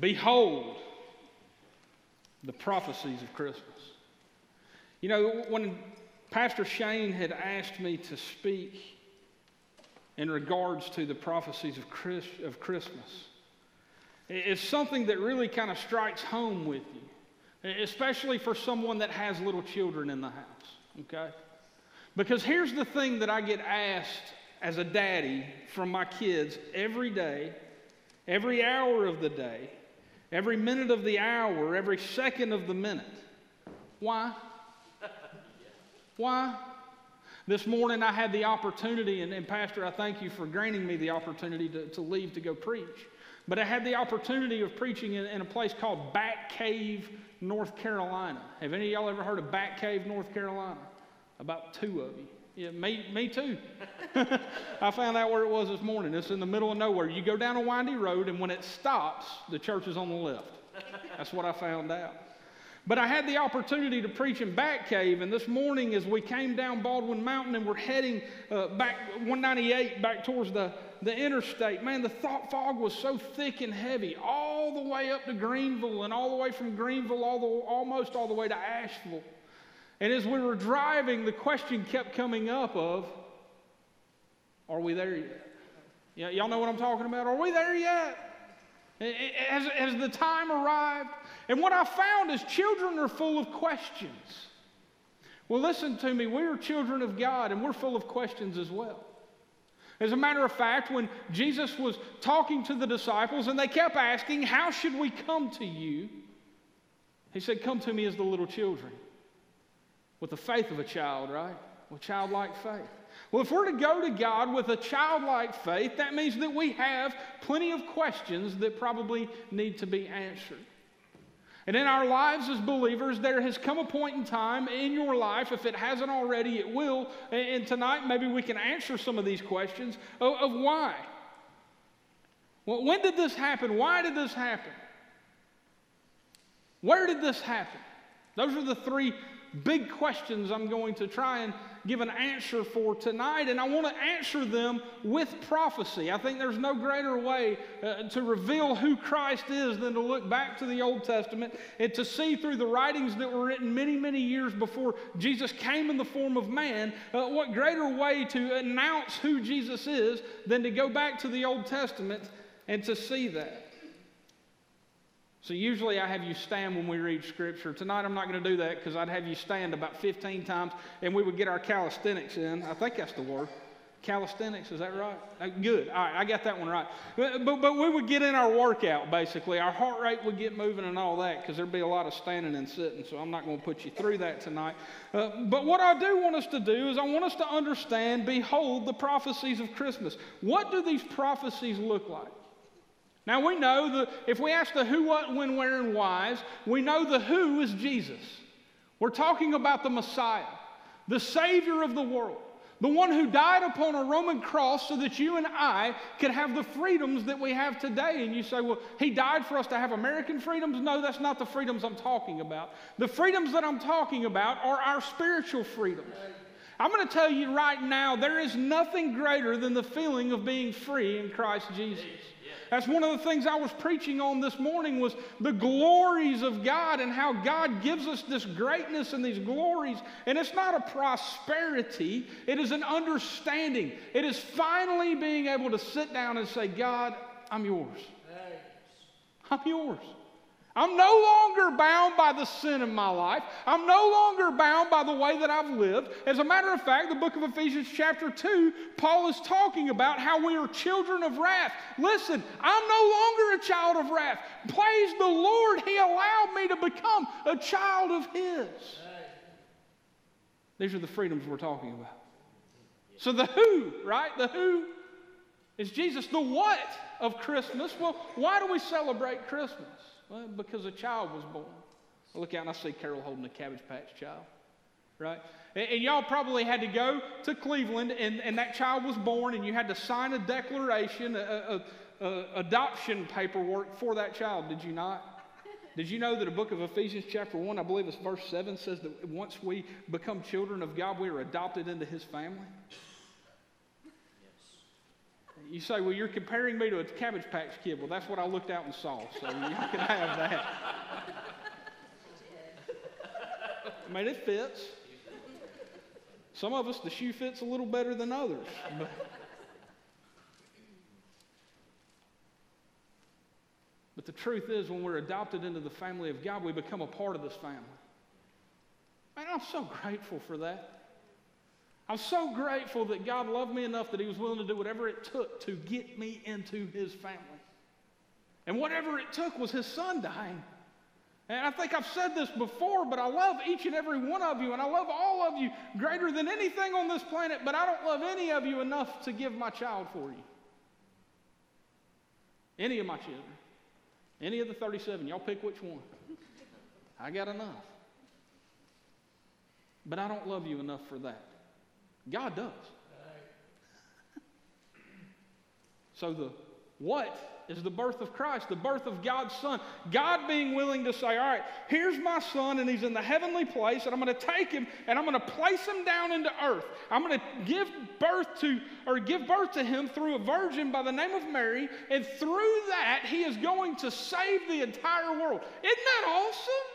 Behold the prophecies of Christmas. You know, when Pastor Shane had asked me to speak in regards to the prophecies of, Chris, of Christmas, it's something that really kind of strikes home with you, especially for someone that has little children in the house, okay? Because here's the thing that I get asked as a daddy from my kids every day, every hour of the day, every minute of the hour, every second of the minute. Why? Why? This morning I had the opportunity, and, and, Pastor, I thank you for granting me the opportunity to, to leave to go preach. But I had the opportunity of preaching in, in, a place called Bat Cave, North Carolina. Have any of y'all ever heard of Bat Cave, North Carolina? About two of you. Yeah, me, me too. I found out where it was this morning. It's in the middle of nowhere. You go down a windy road, and when it stops, the church is on the left. That's what I found out. But I had the opportunity to preach in Bat Cave, and this morning, as we came down Baldwin Mountain and we're heading uh, back 198 back towards the, the interstate, man, the thought fog was so thick and heavy, all the way up to Greenville, and all the way from Greenville, all the, almost all the way to Asheville. And as we were driving, the question kept coming up of, are we there yet? Yeah, y'all know what I'm talking about? Are we there yet? Has, has the time arrived? And what I found is children are full of questions. Well, listen to me. We are children of God, and we're full of questions as well. As a matter of fact, when Jesus was talking to the disciples and they kept asking, How should we come to you? He said, Come to me as the little children with the faith of a child, right? With childlike faith. Well, if we're to go to God with a childlike faith, that means that we have plenty of questions that probably need to be answered. And in our lives as believers, there has come a point in time in your life, if it hasn't already, it will. And tonight, maybe we can answer some of these questions of, why. Well, when did this happen? Why did this happen? Where did this happen? Those are the three big questions I'm going to try and give an answer for tonight, and I want to answer them with prophecy. I think there's no greater way uh, to reveal who Christ is than to look back to the Old Testament and to see through the writings that were written many, many years before Jesus came in the form of man. Uh, what greater way to announce who Jesus is than to go back to the Old Testament and to see that? So usually I have you stand when we read Scripture. Tonight I'm not going to do that because I'd have you stand about 15 times and we would get our calisthenics in. I think that's the word. Calisthenics, is that right? Uh, good. All right, I got that one right. But, but, we would get in our workout, basically. Our heart rate would get moving and all that because there'd be a lot of standing and sitting. So I'm not going to put you through that tonight. Uh, but what I do want us to do is I want us to understand, behold, the prophecies of Christmas. What do these prophecies look like? Now we know that if we ask the who, what, when, where, and whys, we know the who is Jesus. We're talking about the Messiah, the Savior of the world, the one who died upon a Roman cross so that you and I could have the freedoms that we have today. And you say, well, he died for us to have American freedoms. No, that's not the freedoms I'm talking about. The freedoms that I'm talking about are our spiritual freedoms. I'm going to tell you right now, there is nothing greater than the feeling of being free in Christ Jesus. That's one of the things I was preaching on this morning was the glories of God and how God gives us this greatness and these glories. And it's not a prosperity, it is an understanding. It is finally being able to sit down and say, God, I'm yours. I'm yours. I'm no longer bound by the sin in my life. I'm no longer bound by the way that I've lived. As a matter of fact, the book of Ephesians, chapter 2, Paul is talking about how we are children of wrath. Listen, I'm no longer a child of wrath. Praise the Lord, He allowed me to become a child of His. These are the freedoms we're talking about. So, the who, right? The who is Jesus. The what of Christmas? Well, why do we celebrate Christmas? Well, because a child was born. I look out and I see Carol holding a Cabbage Patch child, right? And, and y'all probably had to go to Cleveland and, and that child was born and you had to sign a declaration, a, a, a adoption paperwork for that child, did you not? Did you know that a book of Ephesians, chapter 1, I believe it's verse 7, says that once we become children of God, we are adopted into his family? You say, well, you're comparing me to a Cabbage Patch Kid. Well, that's what I looked out and saw, so you can have that. I mean, it fits. Some of us, the shoe fits a little better than others. But, but the truth is, when we're adopted into the family of God, we become a part of this family. Man, I'm so grateful for that. I'm so grateful that God loved me enough that He was willing to do whatever it took to get me into His family. And whatever it took was His Son dying. And I think I've said this before, but I love each and every one of you, and I love all of you greater than anything on this planet, but I don't love any of you enough to give my child for you. Any of my children. Any of the 37. Y'all pick which one. I got enough. But I don't love you enough for that. God does. So the what is the birth of Christ, the birth of God's Son. God being willing to say, All right, here's my son, and he's in the heavenly place, and I'm going to take him and I'm going to place him down into earth. I'm going to give birth to, or give birth to him through a virgin by the name of Mary, and through that, he is going to save the entire world. Isn't that awesome?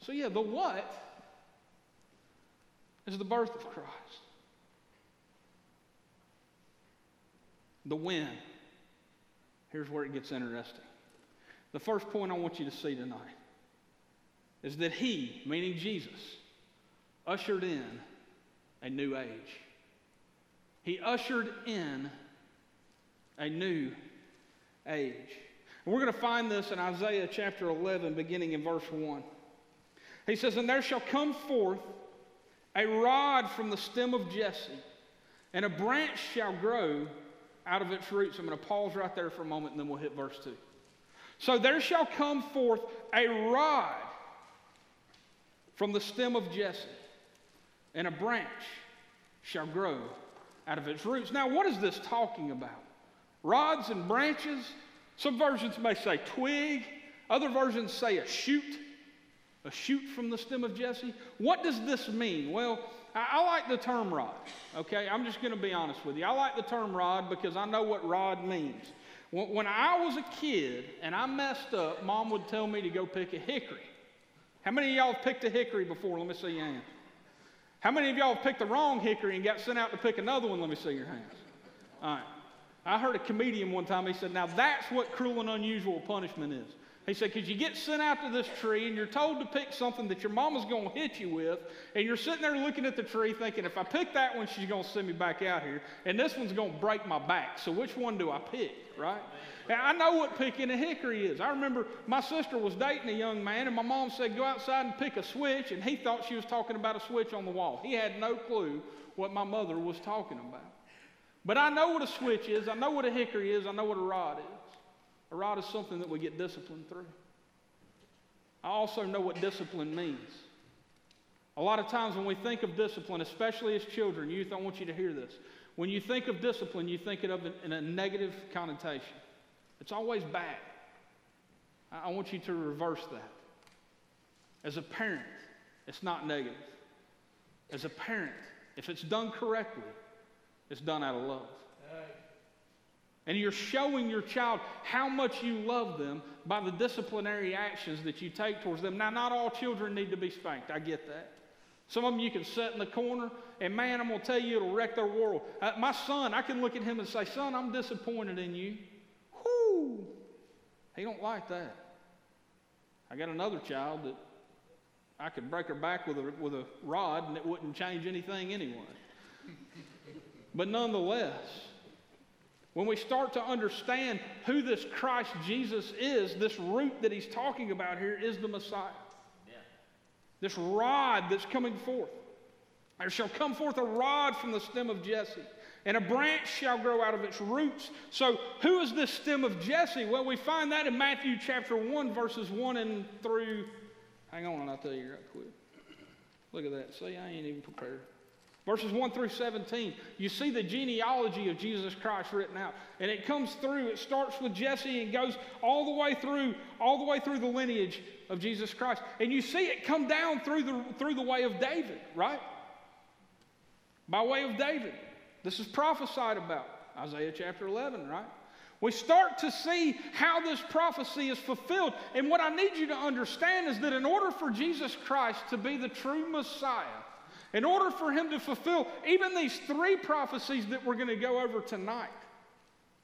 So, yeah, the what is the birth of Christ. The when. Here's where it gets interesting. The first point I want you to see tonight is that He, meaning Jesus, ushered in a new age. He ushered in a new age. And we're going to find this in Isaiah chapter 11, beginning in verse 1. He says, And there shall come forth a rod from the stem of Jesse, and a branch shall grow out of its roots. I'm going to pause right there for a moment, and then we'll hit verse 2. So there shall come forth a rod from the stem of Jesse, and a branch shall grow out of its roots. Now, what is this talking about? Rods and branches? Some versions may say twig, other versions say a shoot a shoot from the stem of Jesse. What does this mean? Well, I, I like the term rod, okay? I'm just going to be honest with you. I like the term rod because I know what rod means. When, when I was a kid and I messed up, mom would tell me to go pick a hickory. How many of y'all have picked a hickory before? Let me see your hands. How many of y'all have picked the wrong hickory and got sent out to pick another one? Let me see your hands. All right. I heard a comedian one time, he said, Now that's what cruel and unusual punishment is. He said, because you get sent out to this tree and you're told to pick something that your mama's going to hit you with, and you're sitting there looking at the tree thinking, if I pick that one, she's going to send me back out here, and this one's going to break my back. So which one do I pick, right? Now, I know what picking a hickory is. I remember my sister was dating a young man, and my mom said, go outside and pick a switch, and he thought she was talking about a switch on the wall. He had no clue what my mother was talking about. But I know what a switch is, I know what a hickory is, I know what a rod is. A rod is something that we get disciplined through. I also know what discipline means. A lot of times when we think of discipline, especially as children, youth, I want you to hear this. When you think of discipline, you think of it in a negative connotation. It's always bad. I want you to reverse that. As a parent, it's not negative. As a parent, if it's done correctly, it's done out of love. And you're showing your child how much you love them by the disciplinary actions that you take towards them. Now, not all children need to be spanked. I get that. Some of them you can sit in the corner, and man, I'm going to tell you, it'll wreck their world. Uh, my son, I can look at him and say, Son, I'm disappointed in you. Whoo! He don't like that. I got another child that I could break her back with a, with a rod, and it wouldn't change anything anyway. but nonetheless, when we start to understand who this Christ Jesus is, this root that he's talking about here is the Messiah. Yeah. This rod that's coming forth. There shall come forth a rod from the stem of Jesse, and a branch shall grow out of its roots. So, who is this stem of Jesse? Well, we find that in Matthew chapter 1, verses 1 and through. Hang on, I'll tell you right quick. Look at that. See, I ain't even prepared. Verses 1 through 17, you see the genealogy of Jesus Christ written out. And it comes through, it starts with Jesse and goes all the way through, all the way through the lineage of Jesus Christ. And you see it come down through the, through the way of David, right? by way of David. This is prophesied about. Isaiah chapter 11, right? We start to see how this prophecy is fulfilled. And what I need you to understand is that in order for Jesus Christ to be the true Messiah, in order for him to fulfill even these three prophecies that we're going to go over tonight,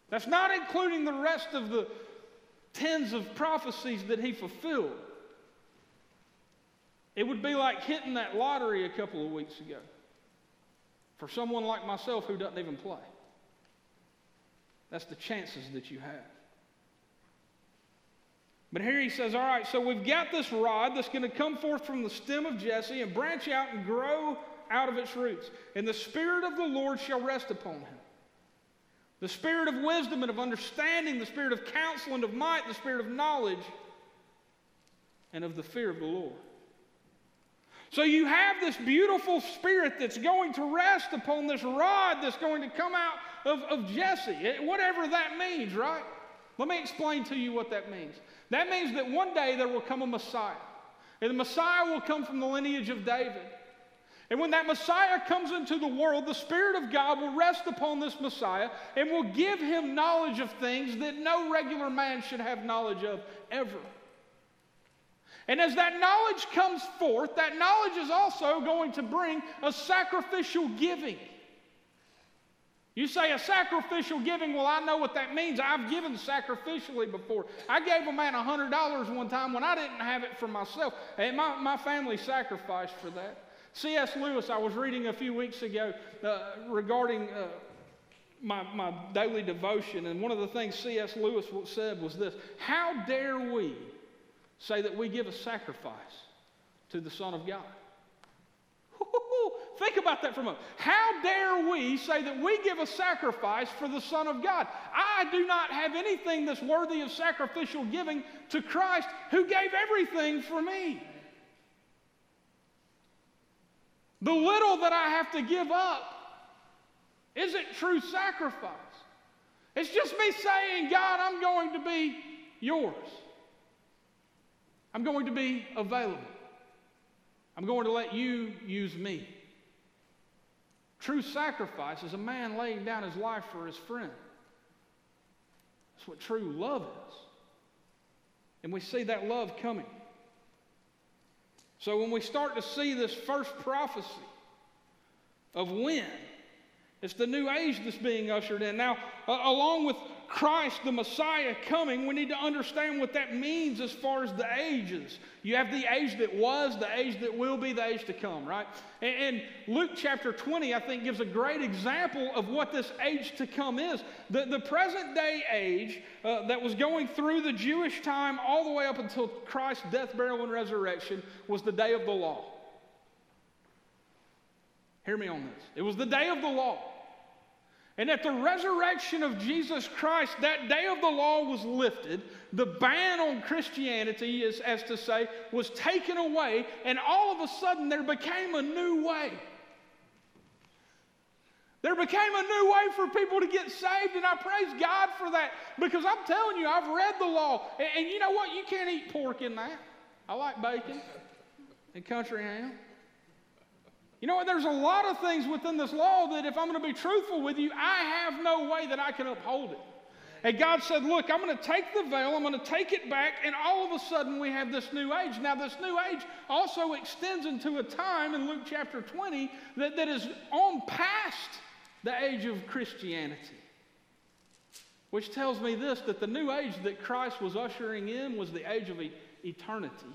that's not including the rest of the tens of prophecies that he fulfilled. It would be like hitting that lottery a couple of weeks ago for someone like myself who doesn't even play. That's the chances that you have. But here he says, All right, so we've got this rod that's going to come forth from the stem of Jesse and branch out and grow out of its roots. And the Spirit of the Lord shall rest upon him. The Spirit of wisdom and of understanding, the Spirit of counsel and of might, the Spirit of knowledge and of the fear of the Lord. So you have this beautiful spirit that's going to rest upon this rod that's going to come out of, of Jesse, eh, whatever that means, right? Let me explain to you what that means. That means that one day there will come a Messiah, and the Messiah will come from the lineage of David. And when that Messiah comes into the world, the Spirit of God will rest upon this Messiah and will give him knowledge of things that no regular man should have knowledge of ever. And as that knowledge comes forth, that knowledge is also going to bring a sacrificial giving. You say a sacrificial giving, well, I know what that means. I've given sacrificially before. I gave a man $100 one time when I didn't have it for myself. And my, my family sacrificed for that. C.S. Lewis, I was reading a few weeks ago uh, regarding uh, my, my daily devotion, and one of the things C.S. Lewis said was this How dare we say that we give a sacrifice to the Son of God? Think about that for a moment. How dare we say that we give a sacrifice for the Son of God? I do not have anything that's worthy of sacrificial giving to Christ who gave everything for me. The little that I have to give up isn't true sacrifice. It's just me saying, God, I'm going to be yours. I'm going to be available. I'm going to let you use me. True sacrifice is a man laying down his life for his friend. That's what true love is. And we see that love coming. So when we start to see this first prophecy of when, it's the new age that's being ushered in. Now, uh, along with Christ, the Messiah, coming, we need to understand what that means as far as the ages. You have the age that was, the age that will be, the age to come, right? And, Luke chapter 20, I think, gives a great example of what this age to come is. The, the present day age uh, that was going through the Jewish time all the way up until Christ's death, burial, and resurrection was the day of the law. Hear me on this. It was the day of the law. And at the resurrection of Jesus Christ, that day of the law was lifted. The ban on Christianity, is, as to say, was taken away, and all of a sudden there became a new way. There became a new way for people to get saved, and I praise God for that because I'm telling you, I've read the law, and, and you know what? You can't eat pork in that. I like bacon and country ham. You know what? There's a lot of things within this law that, if I'm going to be truthful with you, I have no way that I can uphold it. And God said, Look, I'm going to take the veil, I'm going to take it back, and all of a sudden we have this new age. Now, this new age also extends into a time in Luke chapter 20 that, that is on past the age of Christianity. Which tells me this that the new age that Christ was ushering in was the age of eternity.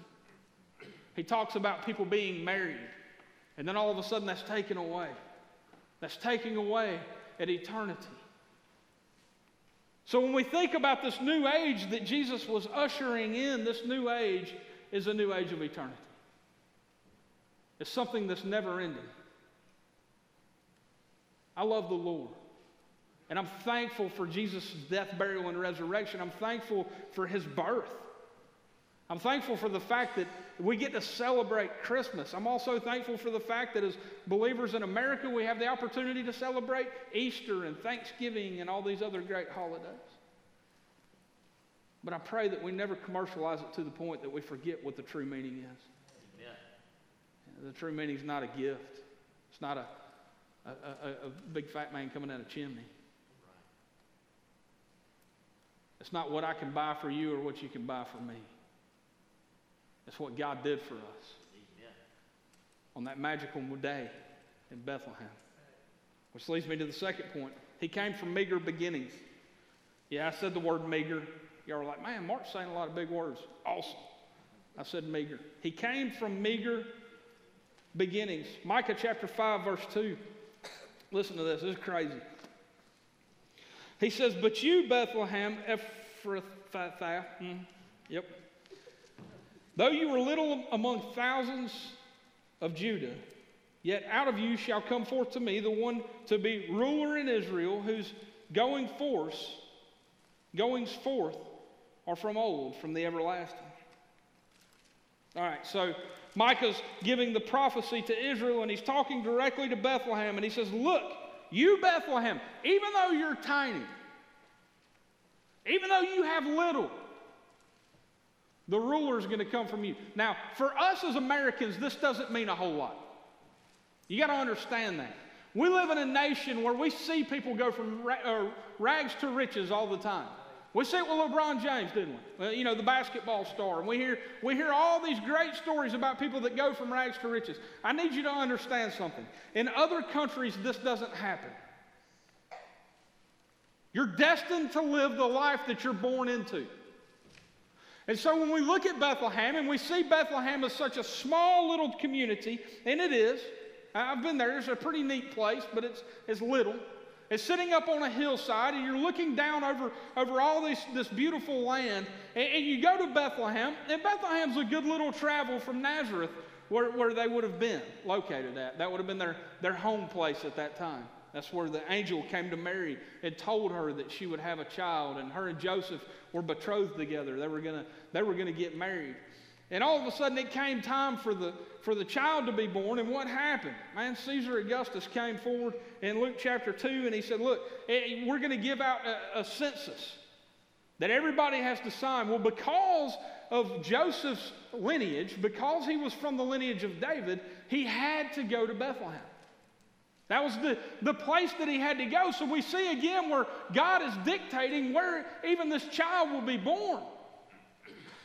He talks about people being married and then all of a sudden that's taken away. That's taking away at eternity. So when we think about this new age that Jesus was ushering in, this new age is a new age of eternity. It's something that's never ending. I love the Lord. And I'm thankful for Jesus' death, burial, and resurrection. I'm thankful for his birth. I'm thankful for the fact that we get to celebrate Christmas. I'm also thankful for the fact that as believers in America, we have the opportunity to celebrate Easter and Thanksgiving and all these other great holidays. But I pray that we never commercialize it to the point that we forget what the true meaning is. Amen. The true meaning is not a gift. It's not a a, a, a big fat man coming down a chimney. It's not what I can buy for you or what you can buy for me. It's what God did for us on that magical day in Bethlehem. Which leads me to the second point. He came from meager beginnings. Yeah, I said the word meager. Y'all were like, man, Mark's saying a lot of big words. Awesome. I said meager. He came from meager beginnings. Micah chapter 5, verse 2. Listen to this. This is crazy. He says, But you, Bethlehem, Ephrathah, mm, yep. Though you were little among thousands of Judah, yet out of you shall come forth to me the one to be ruler in Israel, whose going forth, goings forth are from old, from the everlasting. All right, so Micah's giving the prophecy to Israel, and he's talking directly to Bethlehem, and he says, Look, you, Bethlehem, even though you're tiny, even though you have little, the ruler is going to come from you. Now, for us as Americans, this doesn't mean a whole lot. You got to understand that. We live in a nation where we see people go from uh, rags to riches all the time. We see it with LeBron James, didn't we? You know, the basketball star. And we hear, we hear all these great stories about people that go from rags to riches. I need you to understand something. In other countries, this doesn't happen. You're destined to live the life that you're born into. And so when we look at Bethlehem and we see Bethlehem as such a small little community, and it is, I've been there, it's a pretty neat place, but it's, it's little. It's sitting up on a hillside, and you're looking down over, over all this, this beautiful land. And, and you go to Bethlehem, and Bethlehem's a good little travel from Nazareth, where, where they would have been located at. That would have been their, their home place at that time. That's where the angel came to Mary and told her that she would have a child, and her and Joseph were betrothed together. They were gonna, they were gonna get married. And all of a sudden, it came time for the, for the child to be born. And what happened? Man, Caesar Augustus came forward in Luke chapter 2 and he said, Look, eh, we're going to give out a, a census that everybody has to sign. Well, because of Joseph's lineage, because he was from the lineage of David, he had to go to Bethlehem. That was the, the place that he had to go. So we see again where God is dictating where even this child will be born.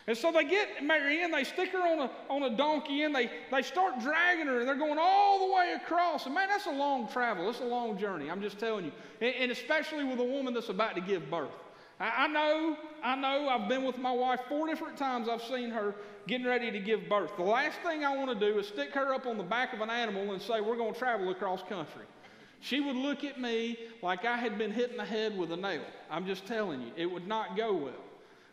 And so they get Mary and they stick her on a, on a donkey and they, they start dragging her and they're going all the way across. And man, that's a long travel. That's a long journey. I'm just telling you. And, and especially with a woman that's about to give birth. I, know, I know, I've been with my wife four different times. I've seen her getting ready to give birth. The last thing I want to do is stick her up on the back of an animal and say, We're going to travel across country. She would look at me like I had been hit in the head with a nail. I'm just telling you, it would not go well.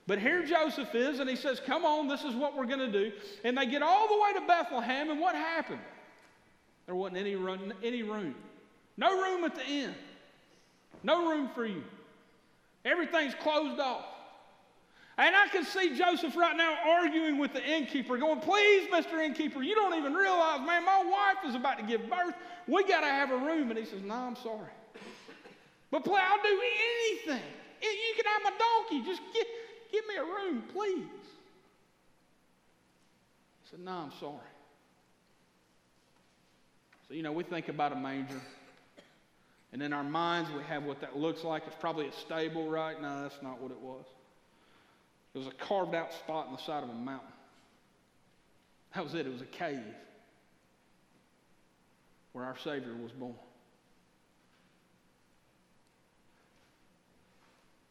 But here Joseph is, and he says, Come on, this is what we're going to do. And they get all the way to Bethlehem, and what happened? There wasn't any any room. No room at the inn. No room for you. Everything's closed off. And I can see Joseph right now arguing with the innkeeper, going, Please, Mr. Innkeeper, you don't even realize, man, my wife is about to give birth. We got to have a room. And he says, No, I'm sorry. But play, I'll do anything. You can have my donkey. Just get, Give me a room, please. I said, No, I'm sorry. So, you know, we think about a manger. And in our minds, we have what that looks like. It's probably a stable, right? No, that's not what it was. It was a carved out spot in the side of a mountain. That was it. It was a cave where our Savior was born.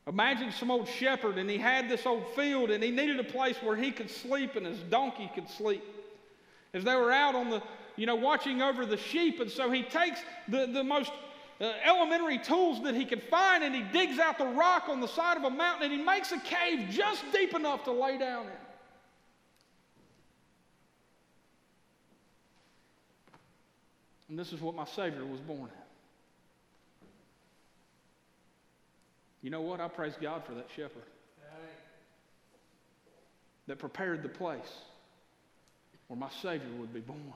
Imagine some old shepherd and he had this old field and he needed a place where he could sleep and his donkey could sleep. As they were out on the, you know, watching over the sheep. And so he takes the, the most uh, elementary tools that he could find and he digs out the rock on the side of a mountain and he makes a cave just deep enough to lay down in. And this is what my Savior was born in. You know what? I praise God for that shepherd that prepared the place where my Savior would be born.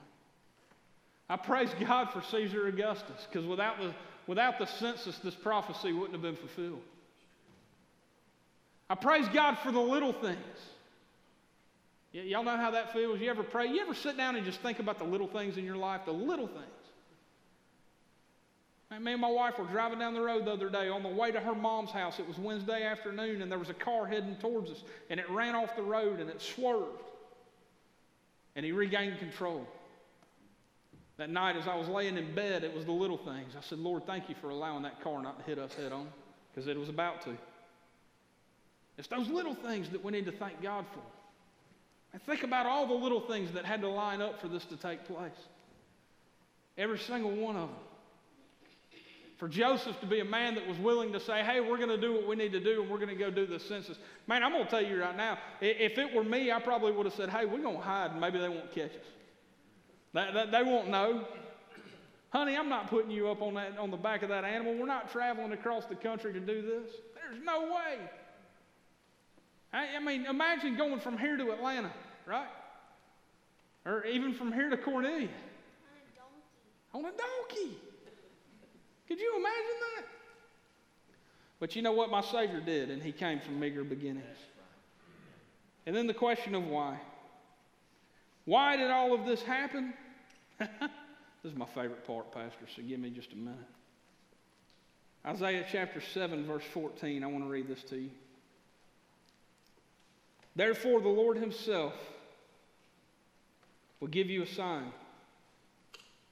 I praise God for Caesar Augustus because without the, without the census, this prophecy wouldn't have been fulfilled. I praise God for the little things. Y- y'all know how that feels? You ever pray? You ever sit down and just think about the little things in your life? The little things. Me and my wife were driving down the road the other day on the way to her mom's house. It was Wednesday afternoon, and there was a car heading towards us, and it ran off the road and it swerved. And he regained control. That night, as I was laying in bed, it was the little things. I said, Lord, thank you for allowing that car not to hit us head on, because it was about to. It's those little things that we need to thank God for. And think about all the little things that had to line up for this to take place. Every single one of them. For Joseph to be a man that was willing to say, hey, we're going to do what we need to do and we're going to go do the census. Man, I'm going to tell you right now, if it were me, I probably would have said, hey, we're going to hide and maybe they won't catch us. They, won't know. Honey, I'm not putting you up on, that, on the back of that animal. We're not traveling across the country to do this. There's no way. I, I mean, imagine going from here to Atlanta, right? Or even from here to Cornelia. On a donkey. On a donkey. Could you imagine that? But you know what my Savior did, and He came from meager beginnings. And then the question of why. Why did all of this happen? this is my favorite part, Pastor, so give me just a minute. Isaiah chapter 7, verse 14. I want to read this to you. Therefore, the Lord Himself will give you a sign.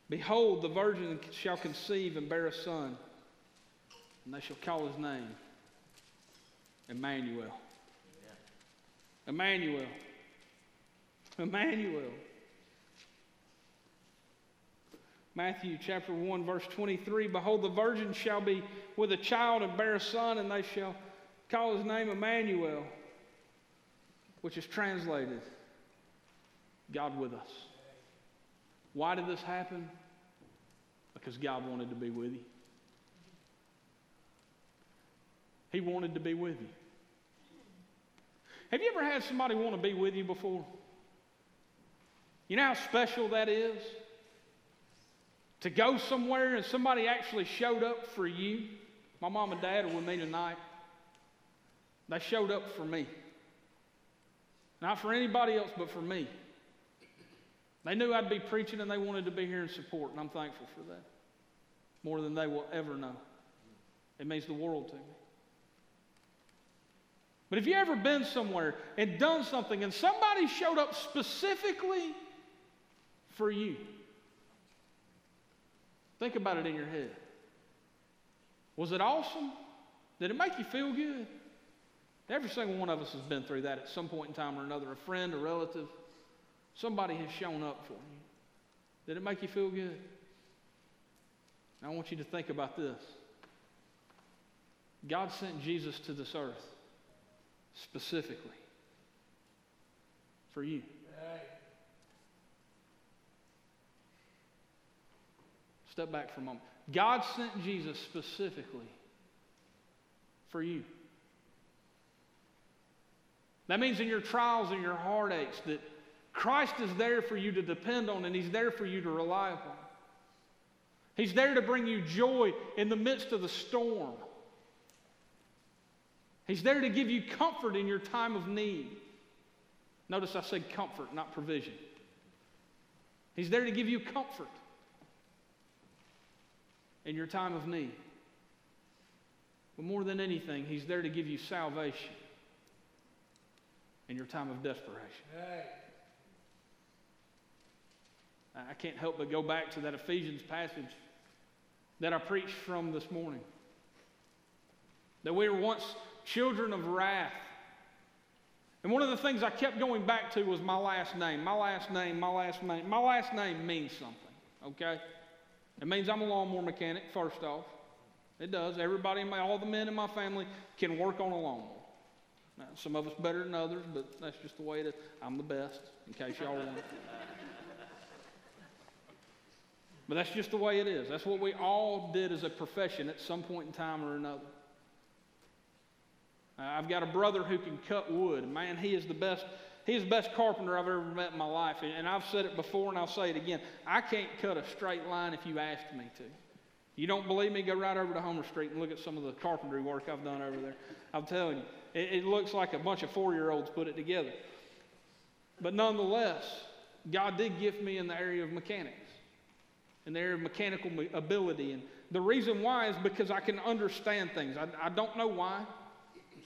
Behold, the virgin shall conceive and bear a son, and they shall call his name Emmanuel. Emmanuel. Emmanuel. Matthew chapter 1, verse 23 Behold, the virgin shall be with a child and bear a son, and they shall call his name Emmanuel, which is translated God with us. Why did this happen? Because God wanted to be with you. He wanted to be with you. Have you ever had somebody want to be with you before? You know how special that is? To go somewhere and somebody actually showed up for you. My mom and dad are with me tonight. They showed up for me. Not for anybody else, but for me. They knew I'd be preaching and they wanted to be here and support, and I'm thankful for that. More than they will ever know. It means the world to me. But have you ever been somewhere and done something and somebody showed up specifically for you? Think about it in your head. Was it awesome? Did it make you feel good? Every single one of us has been through that at some point in time or another. A friend, a relative, Somebody has shown up for you. Did it make you feel good? I want you to think about this. God sent Jesus to this earth specifically for you. Step back for a moment. God sent Jesus specifically for you. That means in your trials and your heartaches that Christ is there for you to depend on, and He's there for you to rely upon. He's there to bring you joy in the midst of the storm. He's there to give you comfort in your time of need. Notice I said comfort, not provision. He's there to give you comfort in your time of need. But more than anything, He's there to give you salvation in your time of desperation. Hey. I can't help but go back to that Ephesians passage that I preached from this morning. That we were once children of wrath. And one of the things I kept going back to was my last name. My last name, my last name. My last name means something, okay? It means I'm a lawnmower mechanic, first off. It does. Everybody, my, all the men in my family can work on a lawnmower. Now, some of us better than others, but that's just the way it is. I'm the best, in case y'all want. But that's just the way it is. That's what we all did as a profession at some point in time or another. Uh, I've got a brother who can cut wood. Man, he is the best. He's the best carpenter I've ever met in my life. And, I've said it before and I'll say it again. I can't cut a straight line if you asked me to. You don't believe me? Go right over to Homer Street and look at some of the carpentry work I've done over there. I'm telling you, it, it looks like a bunch of four year olds put it together. But nonetheless, God did gift me in the area of mechanics and their mechanical ability. And The reason why is because I can understand things. I, I don't know why.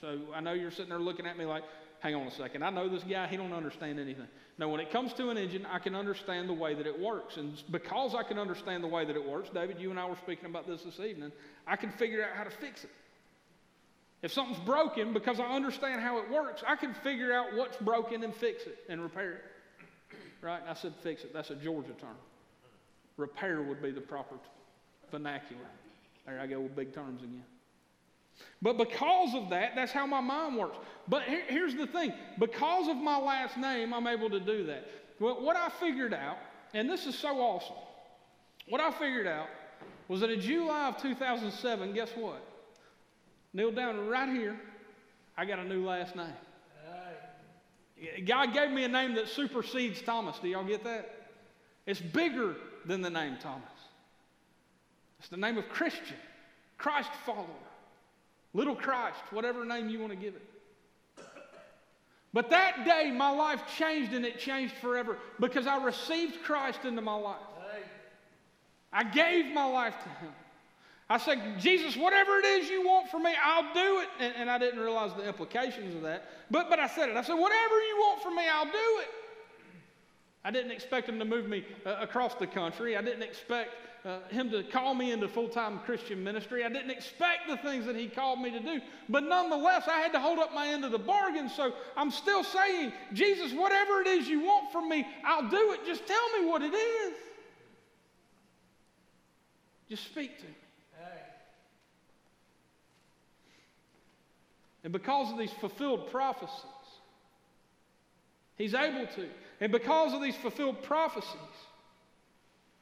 So I know you're sitting there looking at me like, hang on a second. I know this guy, he don't understand anything. No, when it comes to an engine, I can understand the way that it works. And because I can understand the way that it works, David, you and I were speaking about this this evening, I can figure out how to fix it. If something's broken, because I understand how it works, I can figure out what's broken and fix it and repair it. Right? I said fix it. That's a Georgia term. Repair would be the proper vernacular. There I go with big terms again. But because of that, that's how my mind works. But here, here's the thing because of my last name, I'm able to do that. Well, what I figured out, and this is so awesome, what I figured out was that in July of 2007, guess what? Kneel down right here, I got a new last name. God gave me a name that supersedes Thomas. Do y'all get that? It's bigger than the name Thomas. It's the name of Christian, Christ follower, little Christ, whatever name you want to give it. But that day, my life changed and it changed forever because I received Christ into my life. I gave my life to Him. I said, Jesus, whatever it is you want from me, I'll do it. And, and, I didn't realize the implications of that. But, but I said it. I said, whatever you want from me, I'll do it. I didn't expect him to move me uh, across the country. I didn't expect uh, him to call me into full time Christian ministry. I didn't expect the things that he called me to do. But nonetheless, I had to hold up my end of the bargain. So I'm still saying, Jesus, whatever it is you want from me, I'll do it. Just tell me what it is. Just speak to me. And because of these fulfilled prophecies, he's able to. And because of these fulfilled prophecies,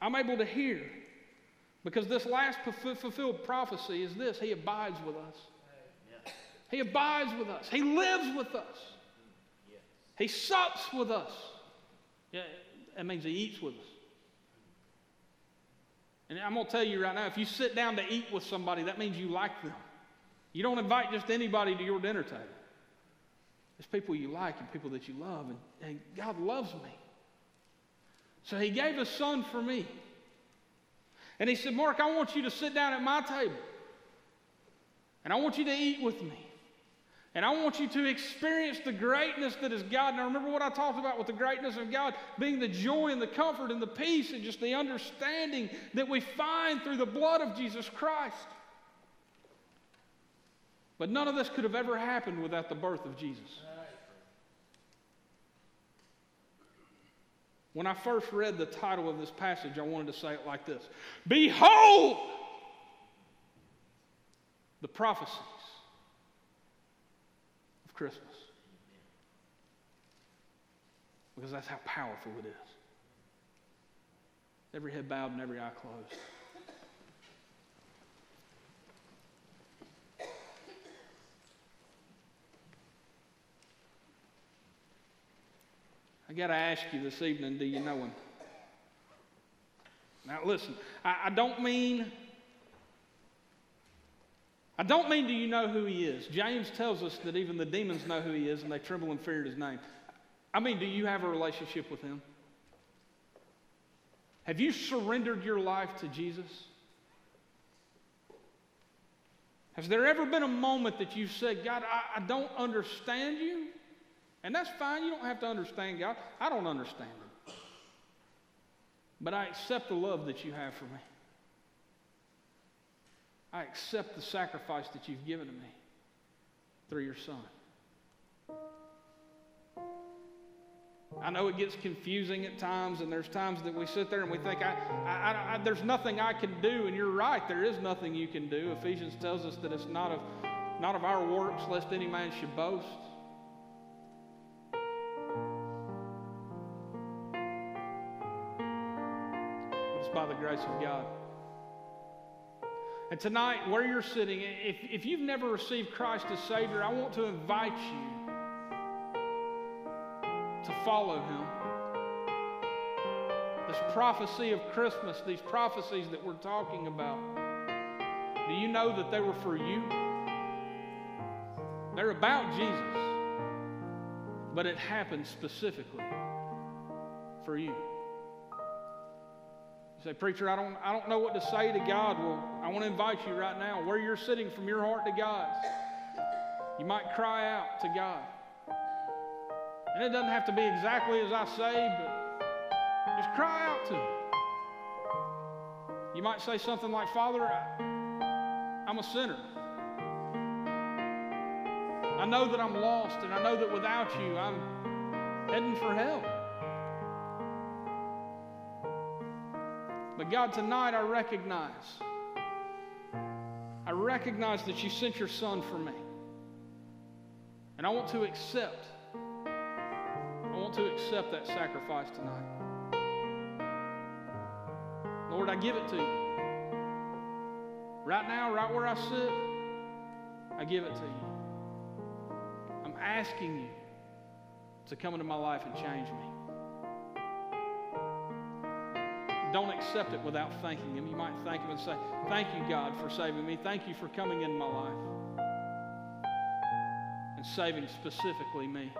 I'm able to hear. Because this last fulfilled prophecy is this He abides with us. He abides with us. He lives with us. He sups with us. Yeah, that means He eats with us. And I'm going to tell you right now if you sit down to eat with somebody, that means you like them. You don't invite just anybody to your dinner table. It's people you like and people that you love, and, and God loves me. So He gave His Son for me. And He said, Mark, I want you to sit down at my table, and I want you to eat with me. And I want you to experience the greatness that is God. Now, remember what I talked about with the greatness of God being the joy and the comfort and the peace and just the understanding that we find through the blood of Jesus Christ. But none of this could have ever happened without the birth of Jesus. When I first read the title of this passage, I wanted to say it like this Behold the prophecies of Christmas. Because that's how powerful it is. Every head bowed and every eye closed. I got to ask you this evening do you know him? Now, listen, I, I don't mean. I don't mean do you know who he is. James tells us that even the demons know who he is and they tremble and fear his name. I mean, do you have a relationship with him? Have you surrendered your life to Jesus? Has there ever been a moment that you've said, God, I, I don't understand you? And that's fine. You don't have to understand God. I don't understand Him. But I accept the love that you have for me. I accept the sacrifice that you've given to me through your Son. I know it gets confusing at times, and there's times that we sit there and we think, I, I, I, there's nothing I can do. And you're right, there is nothing you can do. Ephesians tells us that it's not of, not of our works, lest any man should boast. By the grace of God. And tonight, where you're sitting, if, if you've never received Christ as Savior, I want to invite you to follow Him. This prophecy of Christmas, these prophecies that we're talking about, do you know that they were for you? They're about Jesus, but it happened specifically for you. You say, Preacher, I don't, I don't know what to say to God. Well, I want to invite you right now, where you're sitting from your heart to God's. You might cry out to God. And it doesn't have to be exactly as I say, but just cry out to Him. You might say something like, Father, I, I'm a sinner. I know that I'm lost, and I know that without you, I'm heading for hell. God, tonight I recognize, I recognize that you sent your son for me. And I want to accept, I want to accept that sacrifice tonight. Lord, I give it to you. Right now, right where I sit, I give it to you. I'm asking you to come into my life and change me don't accept it without thanking Him. You might thank Him and say, Thank you, God, for saving me. Thank you for coming into my life and saving specifically me.